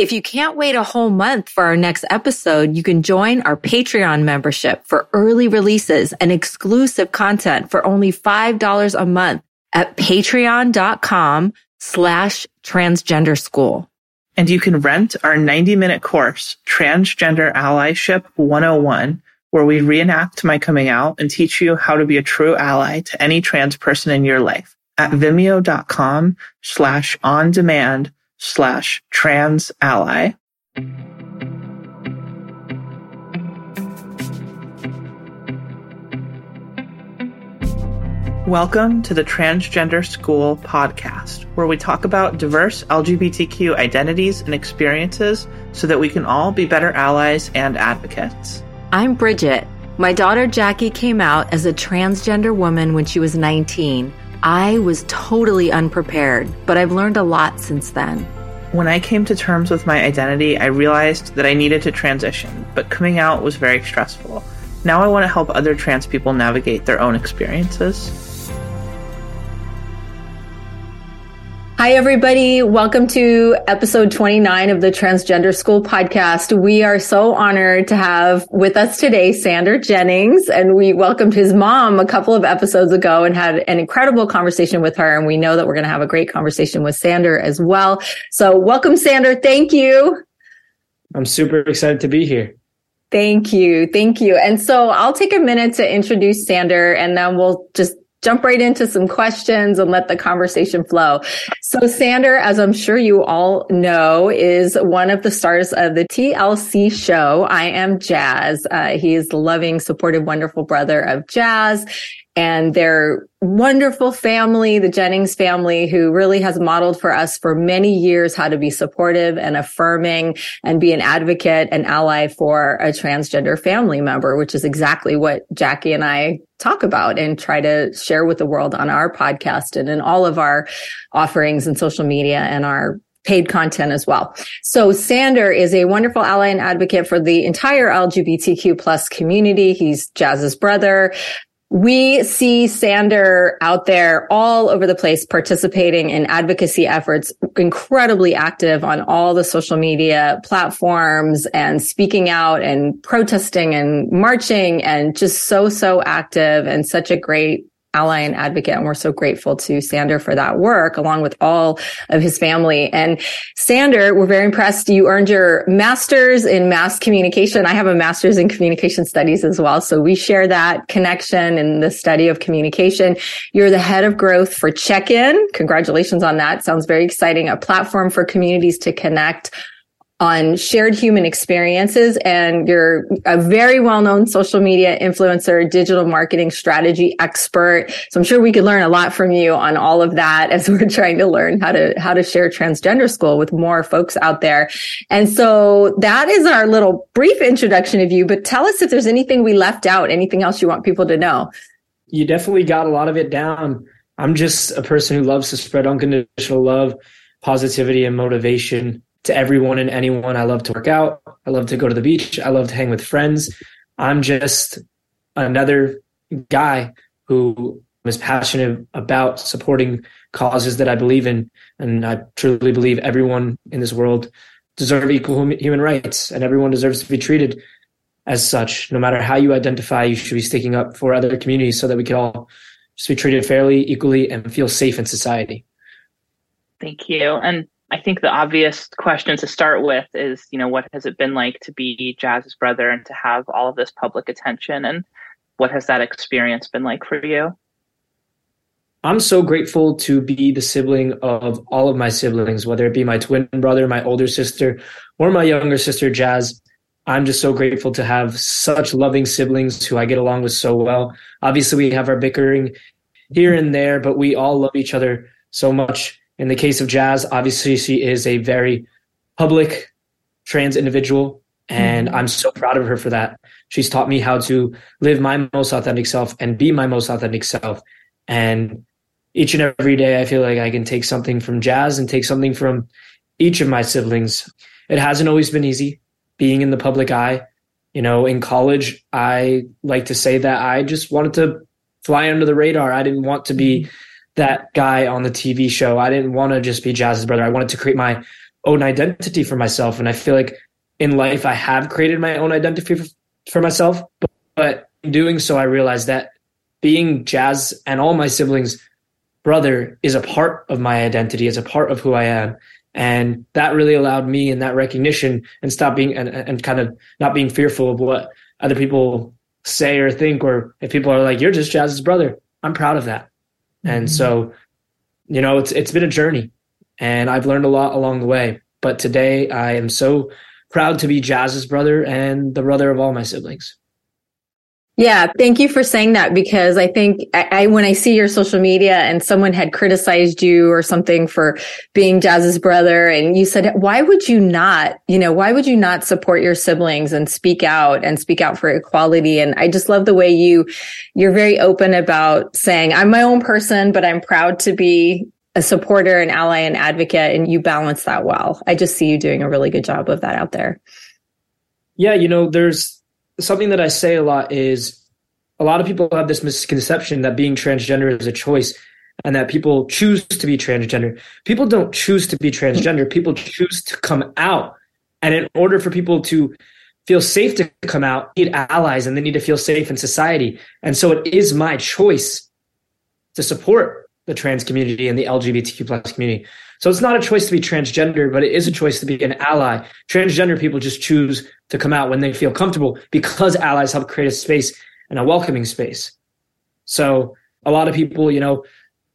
If you can't wait a whole month for our next episode, you can join our Patreon membership for early releases and exclusive content for only $5 a month at patreon.com slash transgender school. And you can rent our 90 minute course, Transgender Allyship 101, where we reenact my coming out and teach you how to be a true ally to any trans person in your life at vimeo.com slash on demand slash trans ally. Welcome to the Transgender School podcast, where we talk about diverse LGBTQ identities and experiences so that we can all be better allies and advocates. I'm Bridget. My daughter Jackie came out as a transgender woman when she was 19. I was totally unprepared, but I've learned a lot since then. When I came to terms with my identity, I realized that I needed to transition, but coming out was very stressful. Now I want to help other trans people navigate their own experiences. Hi, everybody. Welcome to episode 29 of the Transgender School podcast. We are so honored to have with us today Sander Jennings, and we welcomed his mom a couple of episodes ago and had an incredible conversation with her. And we know that we're going to have a great conversation with Sander as well. So welcome, Sander. Thank you. I'm super excited to be here. Thank you. Thank you. And so I'll take a minute to introduce Sander and then we'll just jump right into some questions and let the conversation flow. So Sander, as I'm sure you all know, is one of the stars of the TLC show. I am Jazz. Uh, he is the loving, supportive, wonderful brother of Jazz and their wonderful family, the Jennings family, who really has modeled for us for many years how to be supportive and affirming and be an advocate and ally for a transgender family member, which is exactly what Jackie and I talk about and try to share with the world on our podcast and in all of our offerings and social media and our paid content as well. So Sander is a wonderful ally and advocate for the entire LGBTQ plus community. He's Jazz's brother we see Sander out there all over the place participating in advocacy efforts, incredibly active on all the social media platforms and speaking out and protesting and marching and just so, so active and such a great ally and advocate. And we're so grateful to Sander for that work along with all of his family. And Sander, we're very impressed. You earned your master's in mass communication. I have a master's in communication studies as well. So we share that connection in the study of communication. You're the head of growth for Checkin. Congratulations on that. Sounds very exciting. A platform for communities to connect on shared human experiences and you're a very well-known social media influencer, digital marketing strategy expert. So I'm sure we could learn a lot from you on all of that as we're trying to learn how to, how to share transgender school with more folks out there. And so that is our little brief introduction of you, but tell us if there's anything we left out, anything else you want people to know. You definitely got a lot of it down. I'm just a person who loves to spread unconditional love, positivity, and motivation to everyone and anyone. I love to work out. I love to go to the beach. I love to hang with friends. I'm just another guy who is passionate about supporting causes that I believe in. And I truly believe everyone in this world deserve equal human rights and everyone deserves to be treated as such. No matter how you identify, you should be sticking up for other communities so that we can all just be treated fairly, equally, and feel safe in society. Thank you. And I think the obvious question to start with is, you know, what has it been like to be Jazz's brother and to have all of this public attention? And what has that experience been like for you? I'm so grateful to be the sibling of all of my siblings, whether it be my twin brother, my older sister, or my younger sister, Jazz. I'm just so grateful to have such loving siblings who I get along with so well. Obviously, we have our bickering here and there, but we all love each other so much. In the case of Jazz, obviously she is a very public trans individual, and mm-hmm. I'm so proud of her for that. She's taught me how to live my most authentic self and be my most authentic self. And each and every day, I feel like I can take something from Jazz and take something from each of my siblings. It hasn't always been easy being in the public eye. You know, in college, I like to say that I just wanted to fly under the radar. I didn't want to be mm-hmm that guy on the TV show. I didn't want to just be Jazz's brother. I wanted to create my own identity for myself. And I feel like in life, I have created my own identity for, for myself. But, but in doing so, I realized that being Jazz and all my siblings' brother is a part of my identity, is a part of who I am. And that really allowed me in that recognition and stop being and, and kind of not being fearful of what other people say or think, or if people are like, you're just Jazz's brother, I'm proud of that. Mm-hmm. And so, you know, it's it's been a journey and I've learned a lot along the way. But today I am so proud to be Jazz's brother and the brother of all my siblings. Yeah, thank you for saying that because I think I, I, when I see your social media and someone had criticized you or something for being Jazz's brother and you said, why would you not, you know, why would you not support your siblings and speak out and speak out for equality? And I just love the way you, you're very open about saying, I'm my own person, but I'm proud to be a supporter, an ally, an advocate, and you balance that well. I just see you doing a really good job of that out there. Yeah, you know, there's something that I say a lot is a lot of people have this misconception that being transgender is a choice and that people choose to be transgender. People don't choose to be transgender, people choose to come out. And in order for people to feel safe to come out, need allies and they need to feel safe in society. And so it is my choice to support the trans community and the LGBTQ plus community. So it's not a choice to be transgender, but it is a choice to be an ally. Transgender people just choose to come out when they feel comfortable because allies help create a space and a welcoming space. So a lot of people, you know,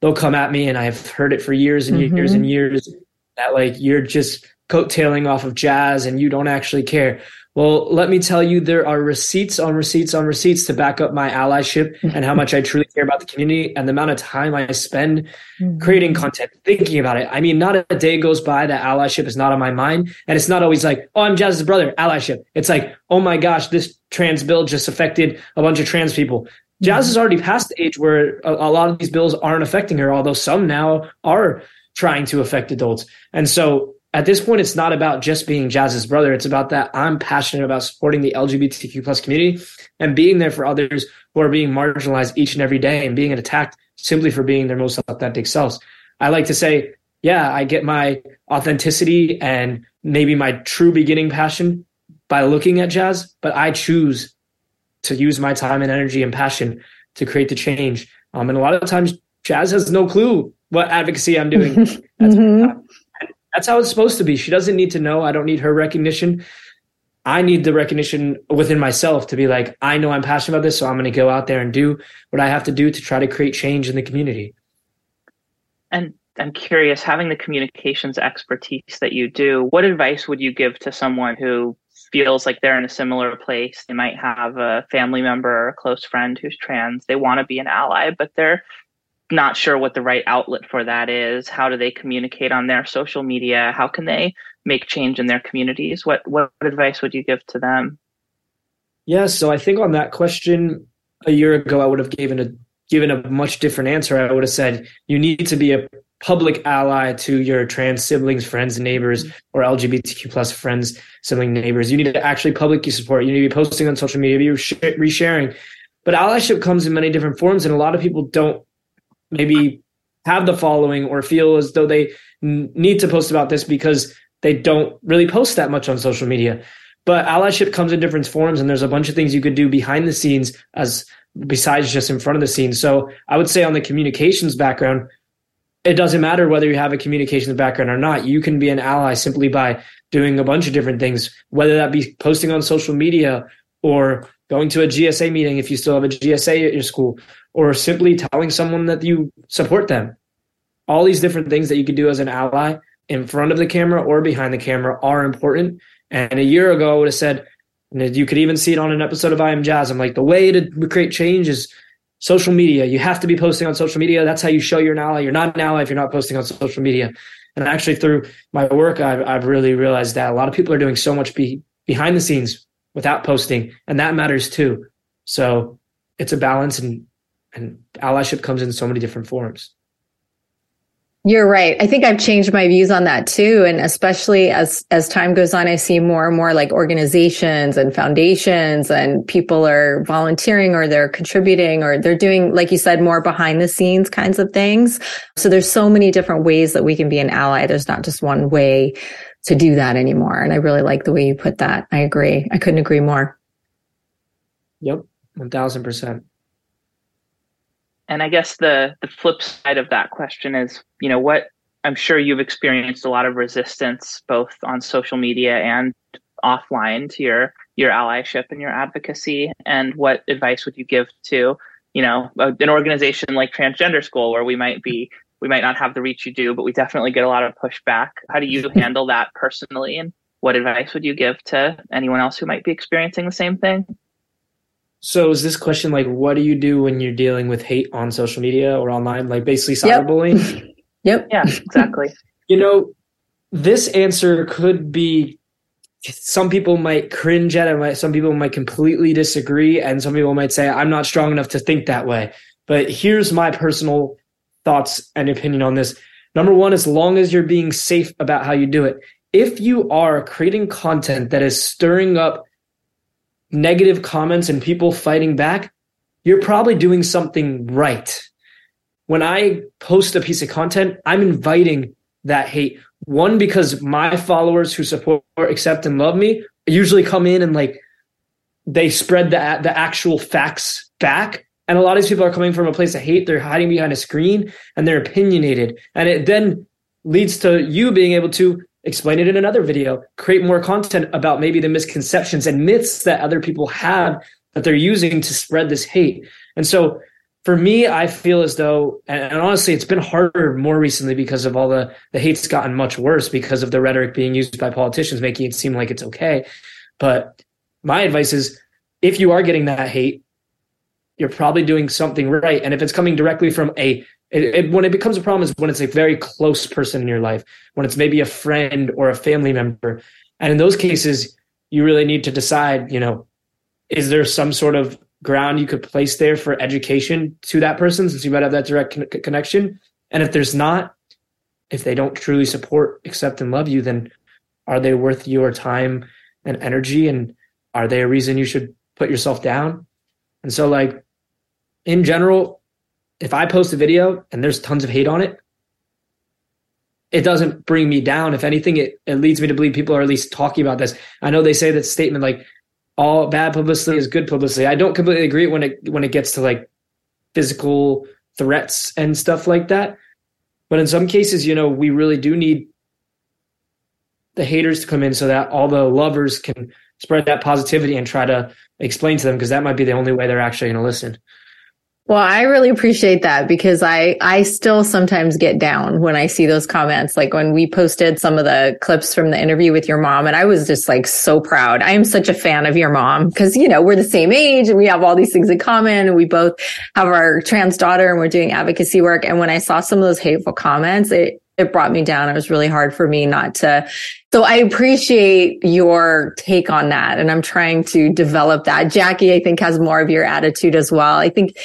they'll come at me and I've heard it for years and mm-hmm. years and years that like you're just coattailing off of jazz and you don't actually care. Well, let me tell you, there are receipts on receipts on receipts to back up my allyship and how much I truly care about the community and the amount of time I spend mm-hmm. creating content, thinking about it. I mean, not a day goes by that allyship is not on my mind. And it's not always like, oh, I'm Jazz's brother, allyship. It's like, oh my gosh, this trans bill just affected a bunch of trans people. Jazz is already past the age where a, a lot of these bills aren't affecting her, although some now are trying to affect adults. And so at this point, it's not about just being Jazz's brother. It's about that I'm passionate about supporting the LGBTQ plus community and being there for others who are being marginalized each and every day and being attacked simply for being their most authentic selves. I like to say, yeah, I get my authenticity and maybe my true beginning passion by looking at jazz, but I choose to use my time and energy and passion to create the change. Um, and a lot of times, jazz has no clue what advocacy I'm doing. mm-hmm. That's how it's supposed to be. She doesn't need to know. I don't need her recognition. I need the recognition within myself to be like, I know I'm passionate about this, so I'm going to go out there and do what I have to do to try to create change in the community. And I'm curious, having the communications expertise that you do, what advice would you give to someone who feels like they're in a similar place? They might have a family member or a close friend who's trans. They want to be an ally, but they're not sure what the right outlet for that is. How do they communicate on their social media? How can they make change in their communities? What what advice would you give to them? Yeah, so I think on that question a year ago I would have given a given a much different answer. I would have said you need to be a public ally to your trans siblings, friends, neighbors, or LGBTQ plus friends, sibling neighbors. You need to actually publicly support. You need to be posting on social media, be resharing. But allyship comes in many different forms, and a lot of people don't maybe have the following or feel as though they need to post about this because they don't really post that much on social media. But allyship comes in different forms, and there's a bunch of things you could do behind the scenes as besides just in front of the scenes. So I would say on the communications background, it doesn't matter whether you have a communications background or not. You can be an ally simply by doing a bunch of different things, whether that be posting on social media or going to a GSA meeting if you still have a GSA at your school, or simply telling someone that you support them. All these different things that you could do as an ally in front of the camera or behind the camera are important. And a year ago, I would have said, and you could even see it on an episode of I Am Jazz. I'm like, the way to create change is social media. You have to be posting on social media. That's how you show you're an ally. You're not an ally if you're not posting on social media. And actually, through my work, I've, I've really realized that a lot of people are doing so much be, behind the scenes without posting, and that matters too. So it's a balance, and and allyship comes in so many different forms. You're right. I think I've changed my views on that too. And especially as, as time goes on, I see more and more like organizations and foundations and people are volunteering or they're contributing or they're doing, like you said, more behind the scenes kinds of things. So there's so many different ways that we can be an ally. There's not just one way to do that anymore. And I really like the way you put that. I agree. I couldn't agree more. Yep, one thousand percent. And I guess the the flip side of that question is, you know, what I'm sure you've experienced a lot of resistance both on social media and offline to your your allyship and your advocacy. And what advice would you give to, you know, an organization like Transgender School where we might be we might not have the reach you do, but we definitely get a lot of pushback. How do you mm-hmm. handle that personally and what advice would you give to anyone else who might be experiencing the same thing? So is this question like what do you do when you're dealing with hate on social media or online? Like basically cyberbullying? Yep. yep. Yeah, exactly. you know, this answer could be some people might cringe at it, some people might completely disagree, and some people might say, I'm not strong enough to think that way. But here's my personal thoughts and opinion on this. Number one, as long as you're being safe about how you do it, if you are creating content that is stirring up negative comments and people fighting back, you're probably doing something right. When I post a piece of content, I'm inviting that hate. One, because my followers who support, accept, and love me usually come in and like they spread the the actual facts back. And a lot of these people are coming from a place of hate. They're hiding behind a screen and they're opinionated. And it then leads to you being able to explain it in another video, create more content about maybe the misconceptions and myths that other people have that they're using to spread this hate. And so for me, I feel as though, and honestly, it's been harder more recently because of all the, the hate's gotten much worse because of the rhetoric being used by politicians, making it seem like it's okay. But my advice is if you are getting that hate, you're probably doing something right. And if it's coming directly from a it, it, when it becomes a problem is when it's a very close person in your life, when it's maybe a friend or a family member. And in those cases, you really need to decide, you know, is there some sort of ground you could place there for education to that person since you might have that direct con- connection? And if there's not, if they don't truly support, accept, and love you, then are they worth your time and energy? And are they a reason you should put yourself down? And so, like, in general, if I post a video and there's tons of hate on it, it doesn't bring me down. If anything, it, it leads me to believe people are at least talking about this. I know they say that statement like all bad publicity is good publicity. I don't completely agree when it when it gets to like physical threats and stuff like that. But in some cases, you know, we really do need the haters to come in so that all the lovers can spread that positivity and try to explain to them because that might be the only way they're actually going to listen. Well, I really appreciate that because I, I still sometimes get down when I see those comments. Like when we posted some of the clips from the interview with your mom and I was just like so proud. I am such a fan of your mom because, you know, we're the same age and we have all these things in common and we both have our trans daughter and we're doing advocacy work. And when I saw some of those hateful comments, it, it brought me down. It was really hard for me not to. So I appreciate your take on that. And I'm trying to develop that. Jackie, I think has more of your attitude as well. I think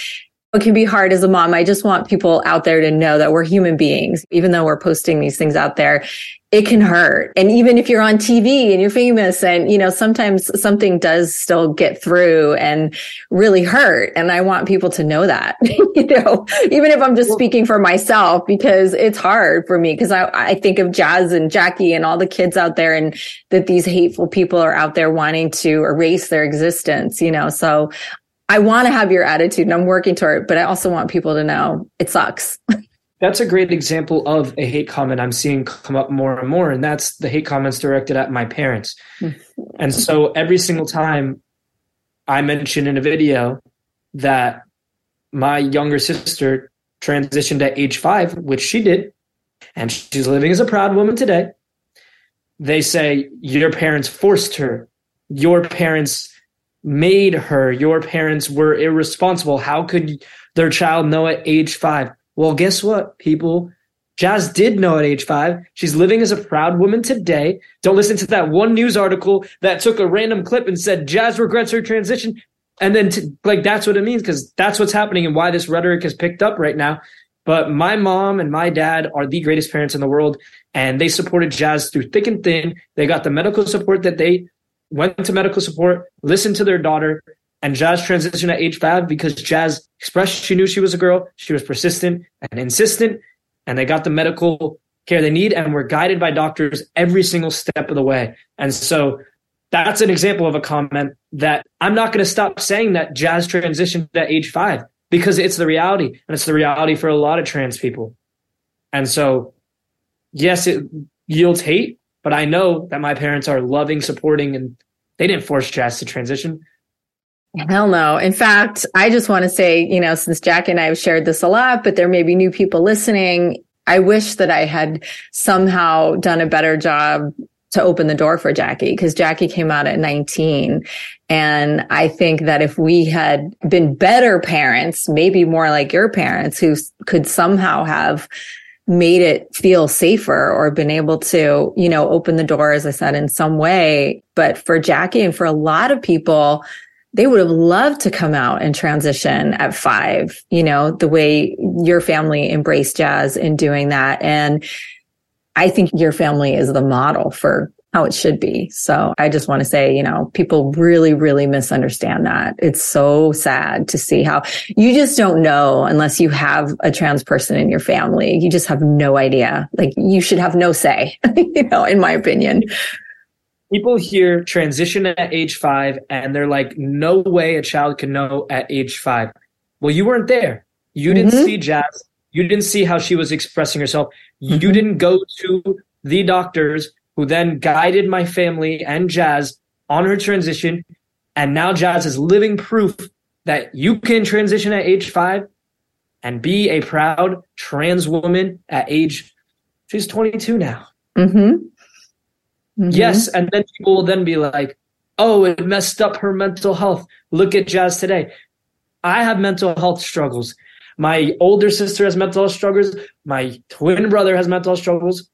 it can be hard as a mom. I just want people out there to know that we're human beings, even though we're posting these things out there. It can hurt. And even if you're on TV and you're famous and, you know, sometimes something does still get through and really hurt. And I want people to know that, you know, even if I'm just speaking for myself, because it's hard for me. Cause I, I think of Jazz and Jackie and all the kids out there and that these hateful people are out there wanting to erase their existence, you know, so I want to have your attitude and I'm working toward it, but I also want people to know it sucks. That's a great example of a hate comment I'm seeing come up more and more. And that's the hate comments directed at my parents. Hmm. and so every single time I mention in a video that my younger sister transitioned at age five, which she did, and she's living as a proud woman today, they say, Your parents forced her. Your parents made her. Your parents were irresponsible. How could their child know at age five? Well, guess what, people? Jazz did know at age five. She's living as a proud woman today. Don't listen to that one news article that took a random clip and said Jazz regrets her transition. And then, like, that's what it means because that's what's happening and why this rhetoric has picked up right now. But my mom and my dad are the greatest parents in the world, and they supported Jazz through thick and thin. They got the medical support that they went to medical support, listened to their daughter, and Jazz transitioned at age five because Jazz expressed she knew she was a girl. She was persistent and insistent, and they got the medical care they need, and we're guided by doctors every single step of the way. And so that's an example of a comment that I'm not going to stop saying that Jazz transitioned at age five because it's the reality, and it's the reality for a lot of trans people. And so, yes, it yields hate, but I know that my parents are loving, supporting, and they didn't force Jazz to transition. Hell no. In fact, I just want to say, you know, since Jack and I have shared this a lot, but there may be new people listening. I wish that I had somehow done a better job to open the door for Jackie because Jackie came out at 19. And I think that if we had been better parents, maybe more like your parents who could somehow have made it feel safer or been able to, you know, open the door, as I said, in some way. But for Jackie and for a lot of people, they would have loved to come out and transition at five, you know, the way your family embraced jazz in doing that. And I think your family is the model for how it should be. So I just want to say, you know, people really, really misunderstand that. It's so sad to see how you just don't know unless you have a trans person in your family. You just have no idea. Like you should have no say, you know, in my opinion. People hear transition at age five and they're like, no way a child can know at age five. Well, you weren't there. You didn't mm-hmm. see Jazz. You didn't see how she was expressing herself. Mm-hmm. You didn't go to the doctors who then guided my family and Jazz on her transition. And now Jazz is living proof that you can transition at age five and be a proud trans woman at age, she's 22 now. Mm-hmm. Mm-hmm. Yes. And then people will then be like, oh, it messed up her mental health. Look at Jazz today. I have mental health struggles. My older sister has mental health struggles. My twin brother has mental health struggles.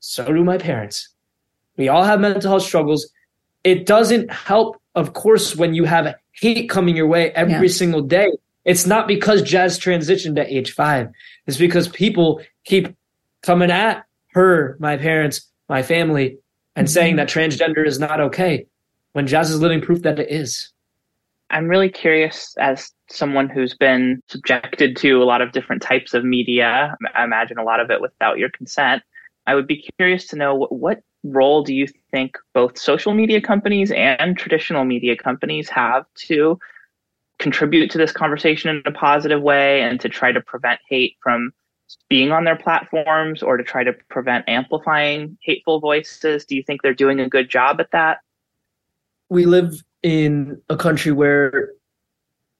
So do my parents. We all have mental health struggles. It doesn't help, of course, when you have hate coming your way every yeah. single day. It's not because Jazz transitioned at age five. It's because people keep coming at her, my parents, my family, and mm-hmm. saying that transgender is not okay when Jazz is living proof that it is. I'm really curious as someone who's been subjected to a lot of different types of media, I imagine a lot of it without your consent. I would be curious to know what, what role do you think both social media companies and traditional media companies have to contribute to this conversation in a positive way and to try to prevent hate from being on their platforms or to try to prevent amplifying hateful voices? Do you think they're doing a good job at that? We live in a country where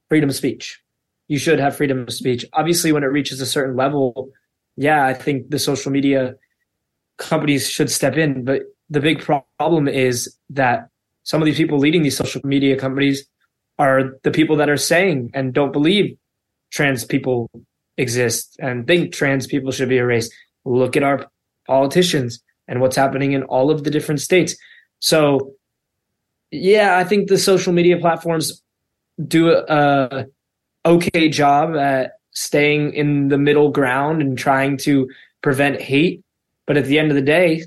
freedom of speech. You should have freedom of speech. Obviously, when it reaches a certain level, yeah, I think the social media companies should step in. But the big problem is that some of these people leading these social media companies are the people that are saying and don't believe trans people exist and think trans people should be erased. Look at our politicians and what's happening in all of the different states. So yeah, I think the social media platforms do a, okay job at staying in the middle ground and trying to prevent hate. But at the end of the day,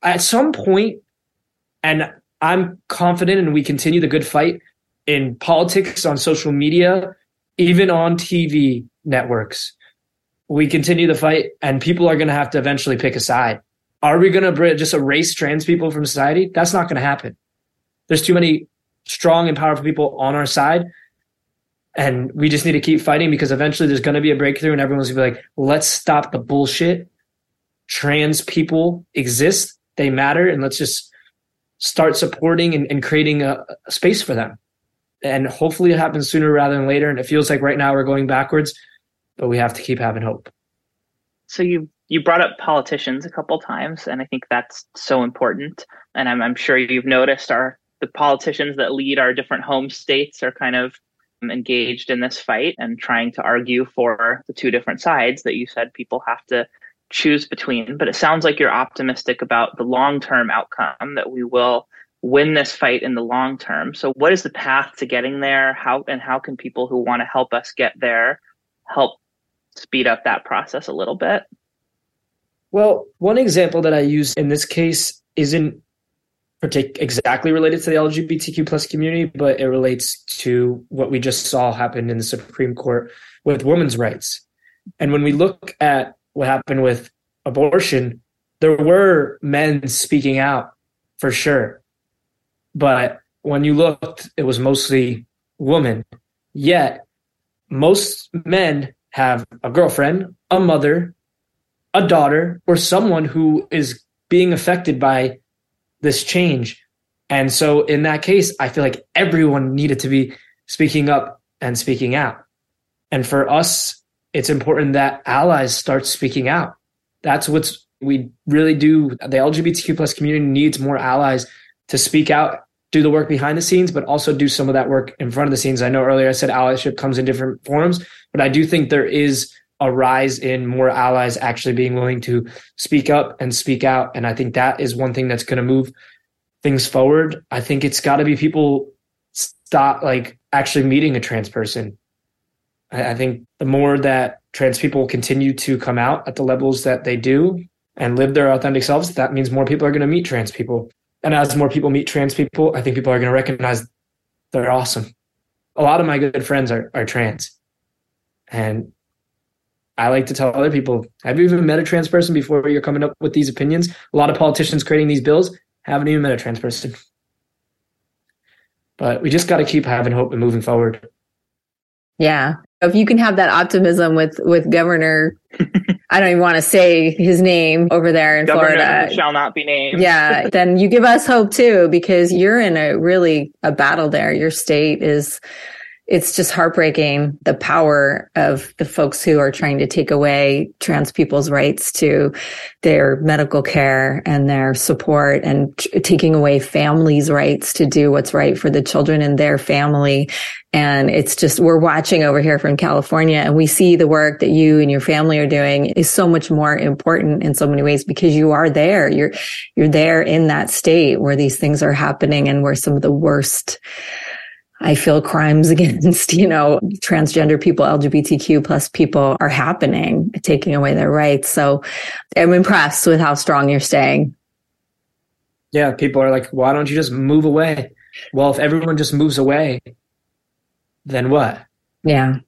at some point, and I'm confident and we continue the good fight in politics on social media, even on TV networks. We continue the fight and people are going to have to eventually pick a side. Are we going to just erase trans people from society? That's not going to happen there's too many strong and powerful people on our side. And we just need to keep fighting because eventually there's going to be a breakthrough and everyone's going to be like, let's stop the bullshit. Trans people exist. They matter. And let's just start supporting and, and creating a, a space for them. And hopefully it happens sooner rather than later. And it feels like right now we're going backwards, but we have to keep having hope. So you you brought up politicians a couple times, and I think that's so important. And I'm, I'm sure you've noticed our the politicians that lead our different home states are kind of engaged in this fight and trying to argue for the two different sides that you said people have to choose between. But it sounds like you're optimistic about the long term outcome that we will win this fight in the long term. So what is the path to getting there? How and how can people who want to help us get there help speed up that process a little bit? Well, one example that I use in this case isn't partic- exactly related to the LGBTQ plus community, but it relates to what we just saw happen in the Supreme Court with women's rights. And when we look at what happened with abortion, there were men speaking out for sure. But when you looked, it was mostly women. Yet, most men have a girlfriend, a mother, a daughter, or someone who is being affected by this change. And so, in that case, I feel like everyone needed to be speaking up and speaking out. And for us, it's important that allies start speaking out. That's what's we really do. The LGBTQ plus community needs more allies to speak out, do the work behind the scenes, but also do some of that work in front of the scenes. I know earlier I said allyship comes in different forms, but I do think there is a rise in more allies actually being willing to speak up and speak out. And I think that is one thing that's going to move things forward. I think it's got to be people stop like actually meeting a trans person I, think the more that trans people continue to come out at the levels that they do and live their authentic selves, that means more people are going to meet trans people. And as more people meet trans people, I think people are going to recognize they're awesome. A lot of my good friends are, are trans. And I like to tell other people, have you even met a trans person before you're coming up with these opinions? A lot of politicians creating these bills haven't even met a trans person. But we just got to keep having hope and moving forward. Yeah. If you can have that optimism with with Governor, I don't even want to say his name over there in Governor Florida. Shall not be named. Yeah, then you give us hope too because you're in a really a battle there. Your state is it's just heartbreaking the power of the folks who are trying to take away trans people's rights to their medical care and their support and t- taking away families' rights to do what's right for the children and their family. And it's just, we're watching over here from California and we see the work that you and your family are doing is so much more important in so many ways because you are there. You're, you're there in that state where these things are happening and where some of the worst I feel crimes against, you know, transgender people, LGBTQ plus people are happening, taking away their rights. So I'm impressed with how strong you're staying. Yeah. People are like, why don't you just move away? Well, if everyone just moves away, then what? Yeah.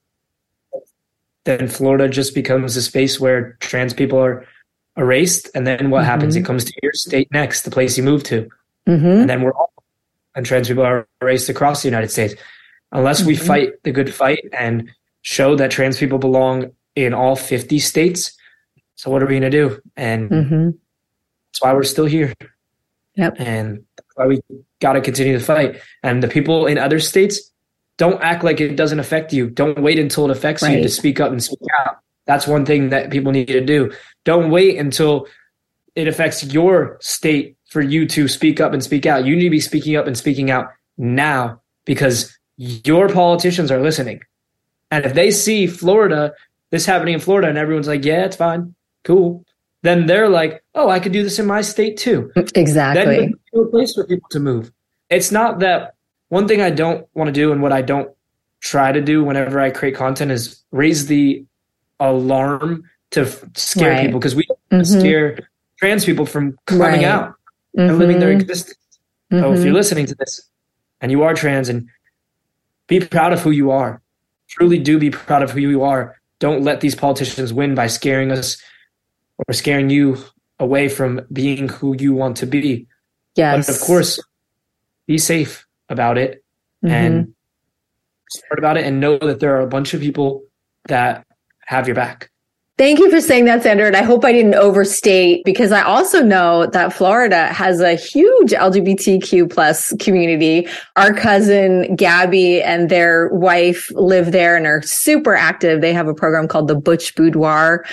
Then Florida just becomes a space where trans people are erased. And then what mm-hmm. happens? It comes to your state next, the place you move to. Mm-hmm. And then we're all and trans people are erased across the United States. Unless we mm-hmm. fight the good fight and show that trans people belong in all 50 states. So what are we going to do? And mm-hmm. that's why we're still here. Yep. And that's why we got to continue to fight. And the people in other states, don't act like it doesn't affect you. Don't wait until it affects right. you to speak up and speak out. That's one thing that people need to do. Don't wait until it affects your state for you to speak up and speak out. You need to be speaking up and speaking out now because your politicians are listening. And if they see Florida, this happening in Florida, and everyone's like, yeah, it's fine, cool, then they're like, oh, I could do this in my state too. Exactly. Then a place for people to move. It's not that one thing I don't want to do and what I don't try to do whenever I create content is raise the alarm to scare right. people because we mm-hmm. scare trans people from coming right. out mm-hmm. and living their mm-hmm. existence. Mm-hmm. So if you're mm-hmm. listening to this and you are trans and be proud of who you are, truly do be proud of who you are. Don't let these politicians win by scaring us or scaring you away from being who you want to be. Yes. But of course, be safe about it mm-hmm. and smart about it and know that there are a bunch of people that have your back. Thank you for saying that, Sandra. And I hope I didn't overstate because I also know that Florida has a huge LGBTQ plus community. Our cousin Gabby and their wife live there and are super active. They have a program called the Butch Boudoir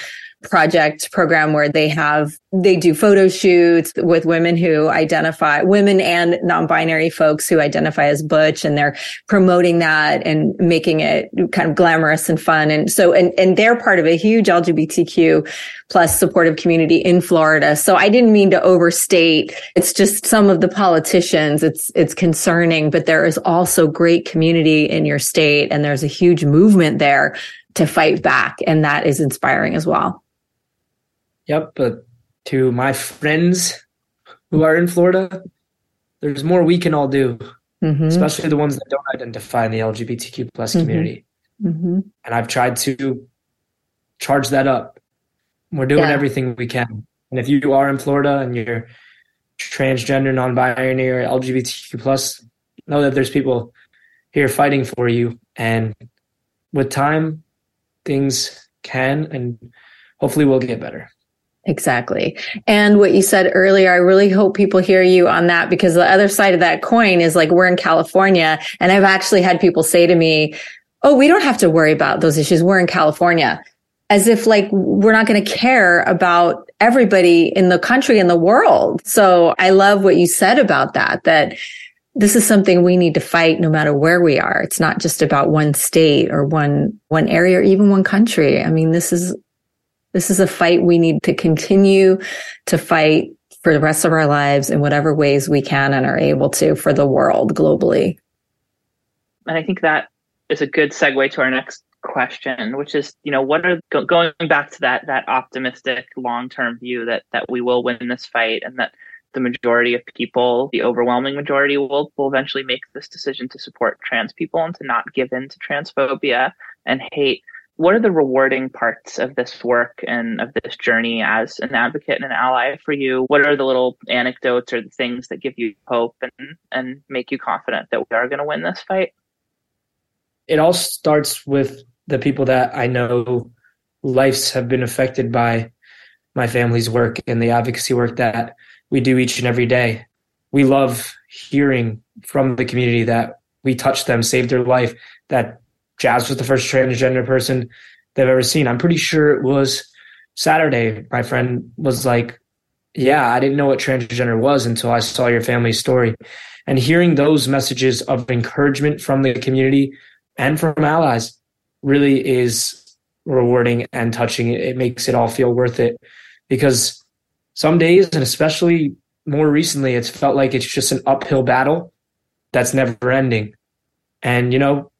project program where they have they do photo shoots with women who identify women and non-binary folks who identify as butch and they're promoting that and making it kind of glamorous and fun. And so and and they're part of a huge lgbtq plus supportive community in florida. So i didn't mean to overstate. It's just some of the politicians. It's it's concerning but there is also great community in your state and there's a huge movement there to fight back and that is inspiring as well Yep, but to my friends who are in Florida, there's more we can all do, mm-hmm. especially the ones that don't identify in the LGBTQ plus mm-hmm. community. Mm-hmm. And I've tried to charge that up We're doing yeah. everything we can. And if you are in Florida and you're transgender, non-binary, or LGBTQ plus, know that there's people here fighting for you. And with time, things can and hopefully will get better. Exactly. And what you said earlier, I really hope people hear you on that because the other side of that coin is like we're in California and I've actually had people say to me, Oh, we don't have to worry about those issues. We're in California as if like we're not going to care about everybody in the country and the world. So I love what you said about that, that this is something we need to fight no matter where we are. It's not just about one state or one, one area or even one country. I mean, this is, this is a fight we need to continue to fight for the rest of our lives in whatever ways we can and are able to for the world globally. And I think that is a good segue to our next question, which is, you know, what are go, going back to that that optimistic long term view that that we will win this fight and that the majority of people, the overwhelming majority, will will eventually make this decision to support trans people and to not give in to transphobia and hate. What are the rewarding parts of this work and of this journey as an advocate and an ally for you? What are the little anecdotes or the things that give you hope and and make you confident that we are going to win this fight? It all starts with the people that I know lives have been affected by my family's work and the advocacy work that we do each and every day. We love hearing from the community that we touched them, saved their life, that Jazz was the first transgender person they've ever seen. I'm pretty sure it was Saturday. My friend was like, Yeah, I didn't know what transgender was until I saw your family's story. And hearing those messages of encouragement from the community and from allies really is rewarding and touching. It, makes it all feel worth it because some days, and especially more recently, it's felt like it's just an uphill battle that's never ending. And, you know,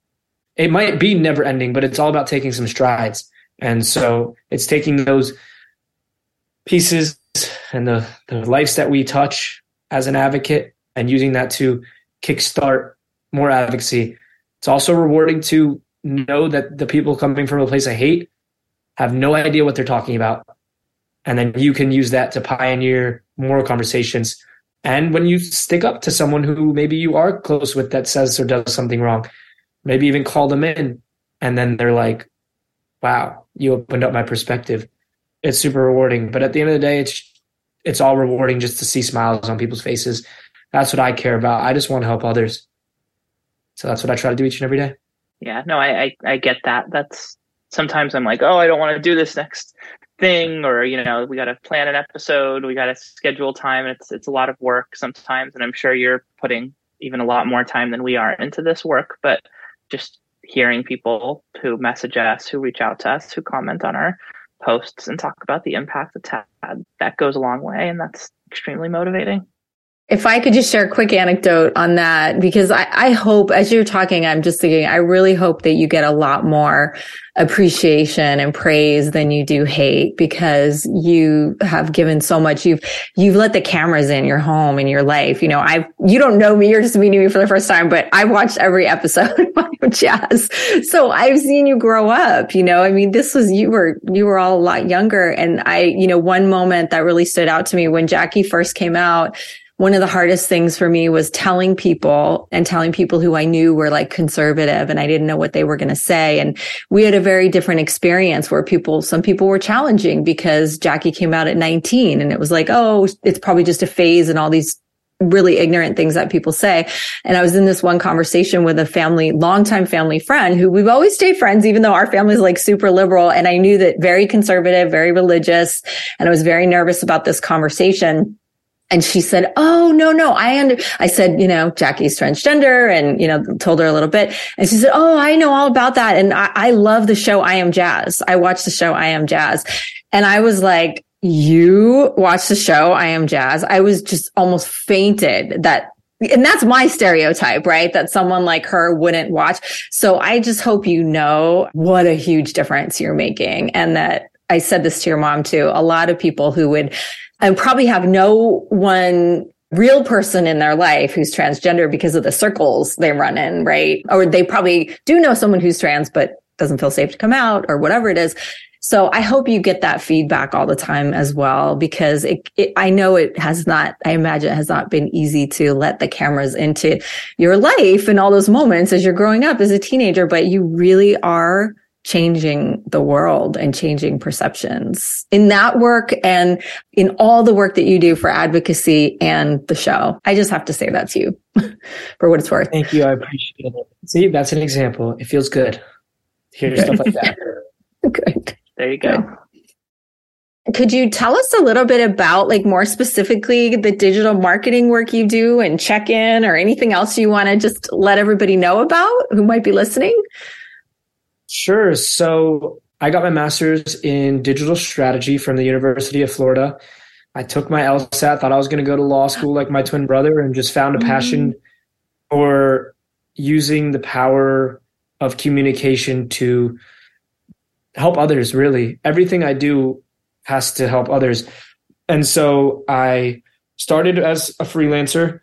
it might be never ending, but it's all about taking some strides. And so it's taking those pieces and the, the lives that we touch as an advocate and using that to kickstart more advocacy. It's also rewarding to know that the people coming from a place I hate have no idea what they're talking about. And then you can use that to pioneer more conversations. And when you stick up to someone who maybe you are close with that says or does something wrong, maybe even call them in. And then they're like, wow, you opened up my perspective. It's super rewarding. But at the end of the day, it's it's all rewarding just to see smiles on people's faces. That's what I care about. I just want to help others. So that's what I try to do each and every day yeah no I, I i get that that's sometimes i'm like oh i don't want to do this next thing or you know we got to plan an episode we got to schedule time it's it's a lot of work sometimes and i'm sure you're putting even a lot more time than we are into this work but just hearing people who message us who reach out to us who comment on our posts and talk about the impact it's had that goes a long way and that's extremely motivating if I could just share a quick anecdote on that, because I, I, hope as you're talking, I'm just thinking, I really hope that you get a lot more appreciation and praise than you do hate because you have given so much. You've, you've let the cameras in your home and your life. You know, I, you don't know me. You're just meeting me for the first time, but I've watched every episode of Jazz. So I've seen you grow up. You know, I mean, this was, you were, you were all a lot younger. And I, you know, one moment that really stood out to me when Jackie first came out, one of the hardest things for me was telling people and telling people who I knew were like conservative and I didn't know what they were going to say. And we had a very different experience where people, some people were challenging because Jackie came out at 19 and it was like, oh, it's probably just a phase and all these really ignorant things that people say. And I was in this one conversation with a family, longtime family friend who we've always stayed friends, even though our family is like super liberal. And I knew that very conservative, very religious. And I was very nervous about this conversation. And she said, Oh, no, no, I under, I said, you know, Jackie's transgender and, you know, told her a little bit. And she said, Oh, I know all about that. And I, I love the show I Am Jazz. I watched the show I Am Jazz. And I was like, you watch the show I Am Jazz. I was just almost fainted that and that's my stereotype, right? That someone like her wouldn't watch. So I just hope you know what a huge difference you're making and that I said this to your mom too. A lot of people who would and probably have no one real person in their life who's transgender because of the circles they run in, right? Or they probably do know someone who's trans, but doesn't feel safe to come out or whatever it is. So I hope you get that feedback all the time as well, because it, it, I know it has not, I imagine it has not been easy to let the cameras into your life and all those moments as you're growing up as a teenager, but you really are changing the world and changing perceptions in that work and in all the work that you do for advocacy and the show. I just have to say that to you for what it's worth. Thank you. I appreciate it. See, that's an example. It feels good to hear stuff like that. Good. There you go. Good. Could you tell us a little bit about, like, more specifically the digital marketing work you do and Checkin or anything else you want to just let everybody know about who might be listening? Sure. So I got my master's in digital strategy from the University of Florida. I took my LSAT, thought I was going to go to law school like my twin brother, and just found a passion mm-hmm. for using the power of communication to help others, really. Everything I do has to help others. And so I started as a freelancer,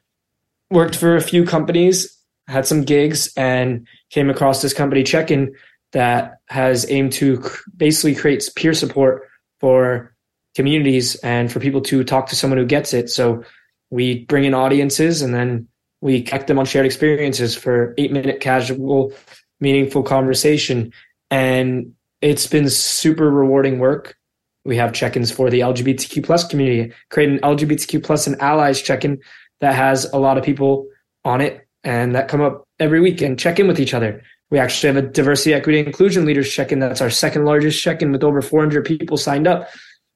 worked for a few companies, had some gigs, and came across this company, Checkin, that has aimed to basically create peer support for communities and for people to talk to someone who gets it. So we bring in audiences and then we connect them on shared experiences for eight minute casual, meaningful conversation. And it's been super rewarding work. We have check-ins for the LGBTQ plus community, create an LGBTQ plus and allies check-in that has a lot of people on it and that come up every week and check in with each other. We actually have a diversity, equity, inclusion leaders check in. That's our second largest check in with over 400 people signed up,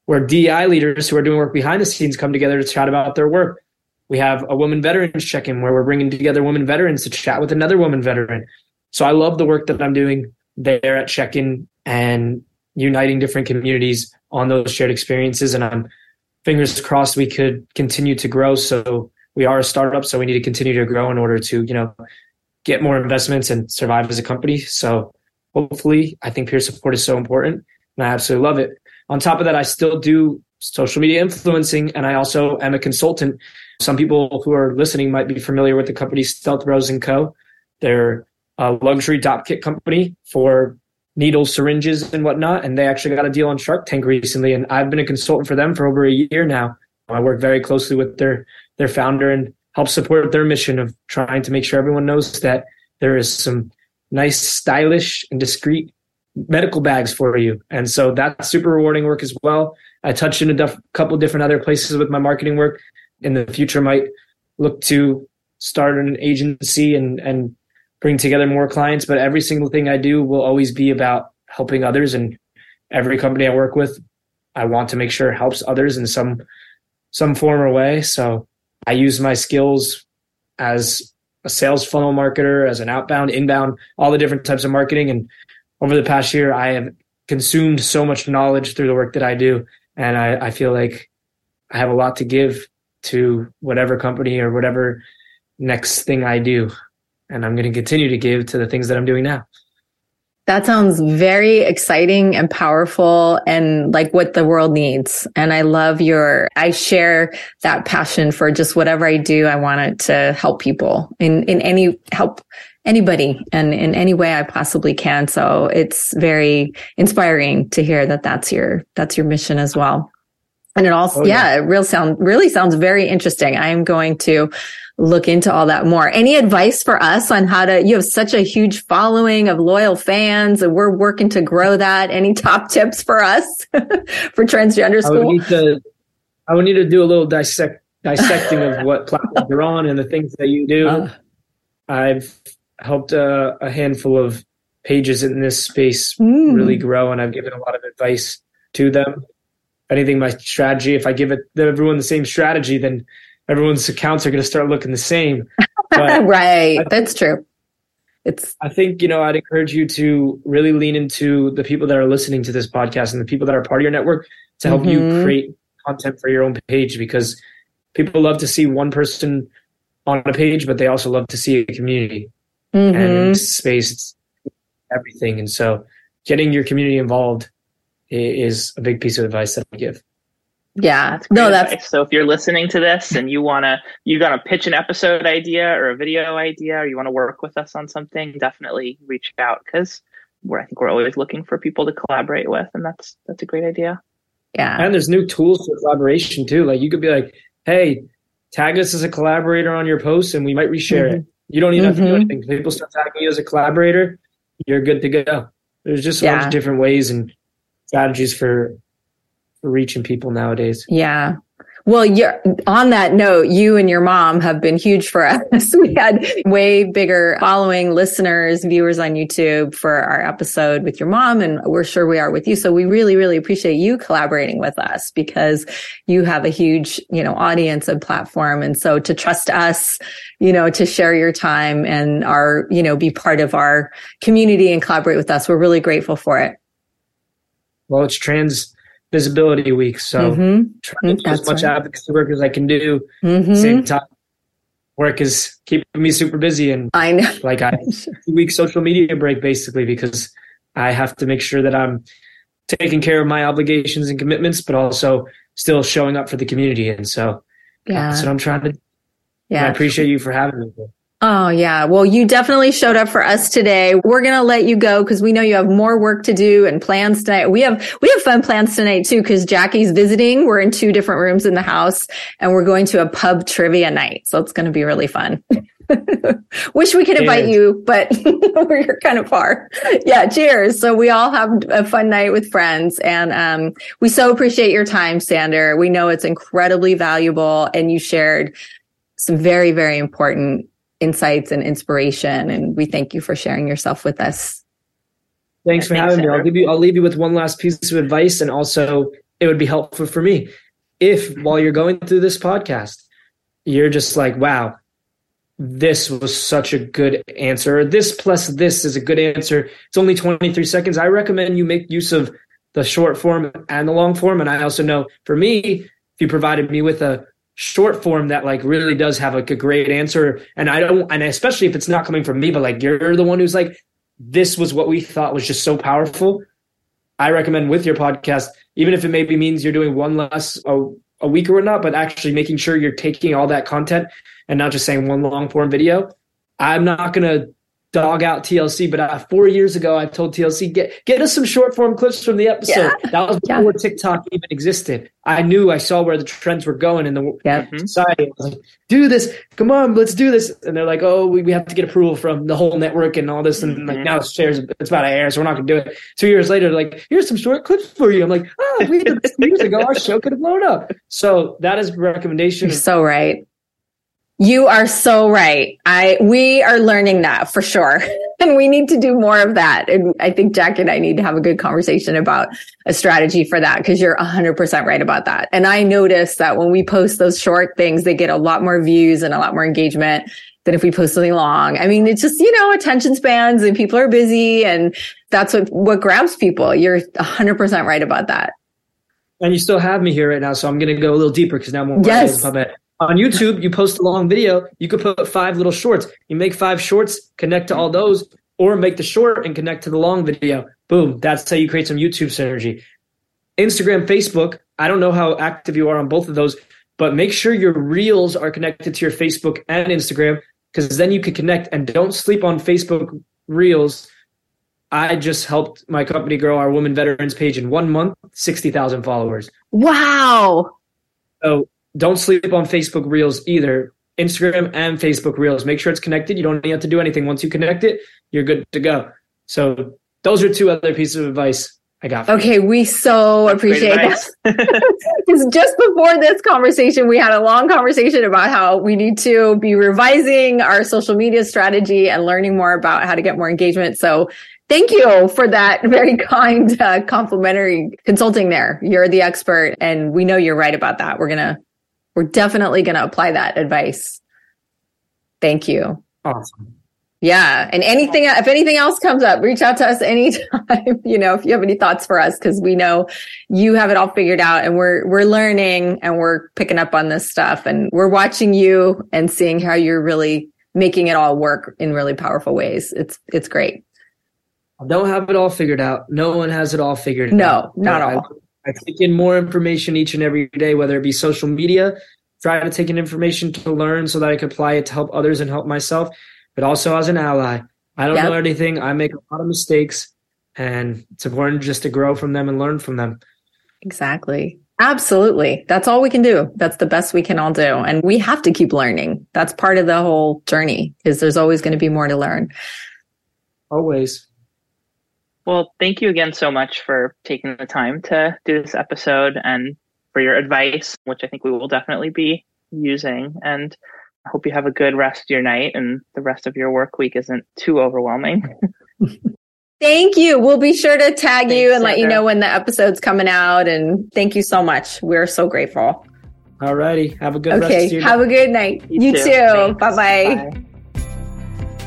where DI leaders who are doing work behind the scenes come together to chat about their work. We have a women veterans check in where we're bringing together women veterans to chat with another woman veteran. So I love the work that I'm doing there at Checkin and uniting different communities on those shared experiences. And I'm fingers crossed we could continue to grow. So we are a startup, so we need to continue to grow in order to, you know, get more investments and survive as a company. So hopefully, I think peer support is so important and I absolutely love it. On top of that, I still do social media influencing and I also am a consultant. Some people who are listening might be familiar with the company Stealth Bros and Co. They're a luxury dopp kit company for needles, syringes, and whatnot. And they actually got a deal on Shark Tank recently. And I've been a consultant for them for over a year now. I work very closely with their their founder and help support their mission of trying to make sure everyone knows that there is some nice, stylish, and discreet medical bags for you. And so that's super rewarding work as well. I touched in a def- couple different other places with my marketing work. In the future, might look to start an agency and and bring together more clients. But every single thing I do will always be about helping others. And every company I work with, I want to make sure helps others in some some form or way. So I use my skills as a sales funnel marketer, as an outbound, inbound, all the different types of marketing. And over the past year, I have consumed so much knowledge through the work that I do. And I, I feel like I have a lot to give to whatever company or whatever next thing I do. And I'm going to continue to give to the things that I'm doing now. That sounds very exciting and powerful and like what the world needs. And I love your, I share that passion for just whatever I do. I want it to help people in, in any help anybody and in any way I possibly can. So it's very inspiring to hear that that's your, that's your mission as well. And it also, oh, yeah. yeah, it real sound really sounds very interesting. I am going to look into all that more. Any advice for us on how to, you have such a huge following of loyal fans and we're working to grow that. Any top tips for us for transgender school? I would need to, I would need to do a little dissect, dissecting of what platforms you're on and the things that you do. Uh, I've helped a, a, handful of pages in this space mm. really grow and I've given a lot of advice to them anything my strategy if i give it everyone the same strategy then everyone's accounts are going to start looking the same right that's true it's i think you know i'd encourage you to really lean into the people that are listening to this podcast and the people that are part of your network to help mm-hmm. you create content for your own page because people love to see one person on a page but they also love to see a community mm-hmm. and space everything and so getting your community involved is a big piece of advice that I give. Yeah. That's no, that's advice. so if you're listening to this and you want to, you got to pitch an episode idea or a video idea, or you want to work with us on something, definitely reach out because where I think we're always looking for people to collaborate with, and that's that's a great idea. Yeah. And there's new tools for collaboration too. Like you could be like, hey, tag us as a collaborator on your post and we might reshare mm-hmm. it. You don't even have to do mm-hmm. anything. People start tagging you as a collaborator, you're good to go. There's just a yeah. bunch of different ways and strategies for for reaching people nowadays. Yeah. Well, you're, on that note, you and your mom have been huge for us. We had way bigger following listeners, viewers on YouTube for our episode with your mom, and we're sure we are with you. So we really, really appreciate you collaborating with us because you have a huge, you know, audience and platform. And so to trust us, you know, to share your time and our, you know, be part of our community and collaborate with us, we're really grateful for it. Well, it's trans visibility week. So mm-hmm. trying to do as much right. advocacy work as I can do. Mm-hmm. Same time, work is keeping me super busy, and I know like I two week social media break basically because I have to make sure that I'm taking care of my obligations and commitments, but also still showing up for the community. And so yeah, that's what I'm trying to. Yeah, and I appreciate you for having me. Oh, yeah. Well, you definitely showed up for us today. We're going to let you go because we know you have more work to do and plans tonight. We have, we have fun plans tonight too because Jackie's visiting. We're in two different rooms in the house and we're going to a pub trivia night. So it's going to be really fun. Wish we could invite you, but we're kind of far. Yeah, cheers. So we all have a fun night with friends and um, we so appreciate your time, Sander. We know it's incredibly valuable and you shared some very, very important insights and inspiration. And we thank you for sharing yourself with us. Thanks for having me. I'll give you I'll leave you with one last piece of advice and also it would be helpful for me. If while you're going through this podcast, you're just like, wow, this was such a good answer. This plus this is a good answer. It's only 23 seconds. I recommend you make use of the short form and the long form. And I also know for me, if you provided me with a short form that like really does have like a great answer. And i don't and especially if it's not coming from me but like you're the one who's like this was what we thought was just so powerful. I recommend with your podcast even if it maybe means you're doing one less a, a week or whatnot but actually making sure you're taking all that content and not just saying one long form video. I'm not going to dog out TLC, but uh, four years ago, I told TLC get get us some short form clips from the episode. Yeah. That was before yeah. TikTok even existed. I knew I saw where the trends were going in the yeah. Mm-hmm. society. I was like, do this, come on, let's do this. And they're like, oh, we, we have to get approval from the whole network and all this. And mm-hmm. like now it's shares, it's about to air, so we're not gonna do it. Two years later, like, here's some short clips for you. I'm like, oh, we did this years ago. Our show could have blown up. So that is recommendation. You're so right. You are so right. I we are learning that for sure. and we need to do more of that. And I think Jack and I need to have a good conversation about a strategy for that because you're 100% right about that. And I notice that when we post those short things, they get a lot more views and a lot more engagement than if we post something long. I mean, it's just, you know, attention spans and people are busy and that's what what grabs people. You're 100% right about that. And you still have me here right now, so I'm going to go a little deeper because now I'm more yes on YouTube, you post a long video, you could put five little shorts. You make five shorts, connect to all those, or make the short and connect to the long video. Boom. That's how you create some YouTube synergy. Instagram, Facebook, I don't know how active you are on both of those, but make sure your reels are connected to your Facebook and Instagram because then you can connect and don't sleep on Facebook reels. I just helped my company grow our women veterans page in one month, 60,000 followers. Wow. So don't sleep on Facebook Reels either. Instagram and Facebook Reels. Make sure it's connected. You don't have to do anything. Once you connect it, you're good to go. So those are two other pieces of advice I got. okay, you. we so That's appreciate that. Because just before this conversation, we had a long conversation about how we need to be revising our social media strategy and learning more about how to get more engagement. So Thank you for that very kind uh, complimentary consulting there. You're the expert and we know you're right about that. We're going to we're definitely going to apply that advice. Thank you. Awesome. Yeah. And anything, if anything else comes up, reach out to us anytime, you know, if you have any thoughts for us, because we know you have it all figured out and we're, we're learning and we're picking up on this stuff and we're watching you and seeing how you're really making it all work in really powerful ways. It's, it's great. I don't have it all figured out. No one has it all figured no, out. No, not all. I take in more information each and every day, whether it be social media, try to take in information to learn so that I can apply it to help others and help myself, but also as an ally. I don't yep. know anything. I make a lot of mistakes. and it's important just to grow from them and learn from them. Exactly. Absolutely. That's all we can do. That's the best we can all do. And we have to keep learning. That's part of the whole journey is there's always going to be more to learn. Always. Well, thank you again so much for taking the time to do this episode and for your advice, which I think we will definitely be using. And I hope you have a good rest of your night and the rest of your work week isn't too overwhelming. Thank you. We'll be sure to tag Thanks, you and let you know when the episode's coming out. And thank you so much. We're so grateful. All righty. Have a good okay. Have a good night. You, you too. too. Bye-bye. Bye.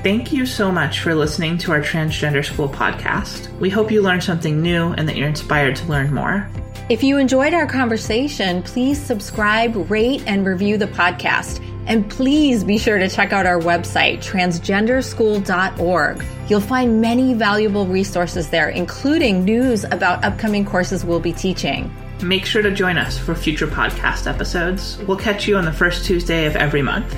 Thank you so much for listening to our Transgender School podcast. We hope you learned something new and that you're inspired to learn more. If you enjoyed our conversation, please subscribe, rate, and review the podcast. And please be sure to check out our website, transgenderschool.org. You'll find many valuable resources there, including news about upcoming courses we'll be teaching. Make sure to join us for future podcast episodes. We'll catch you on the first Tuesday of every month.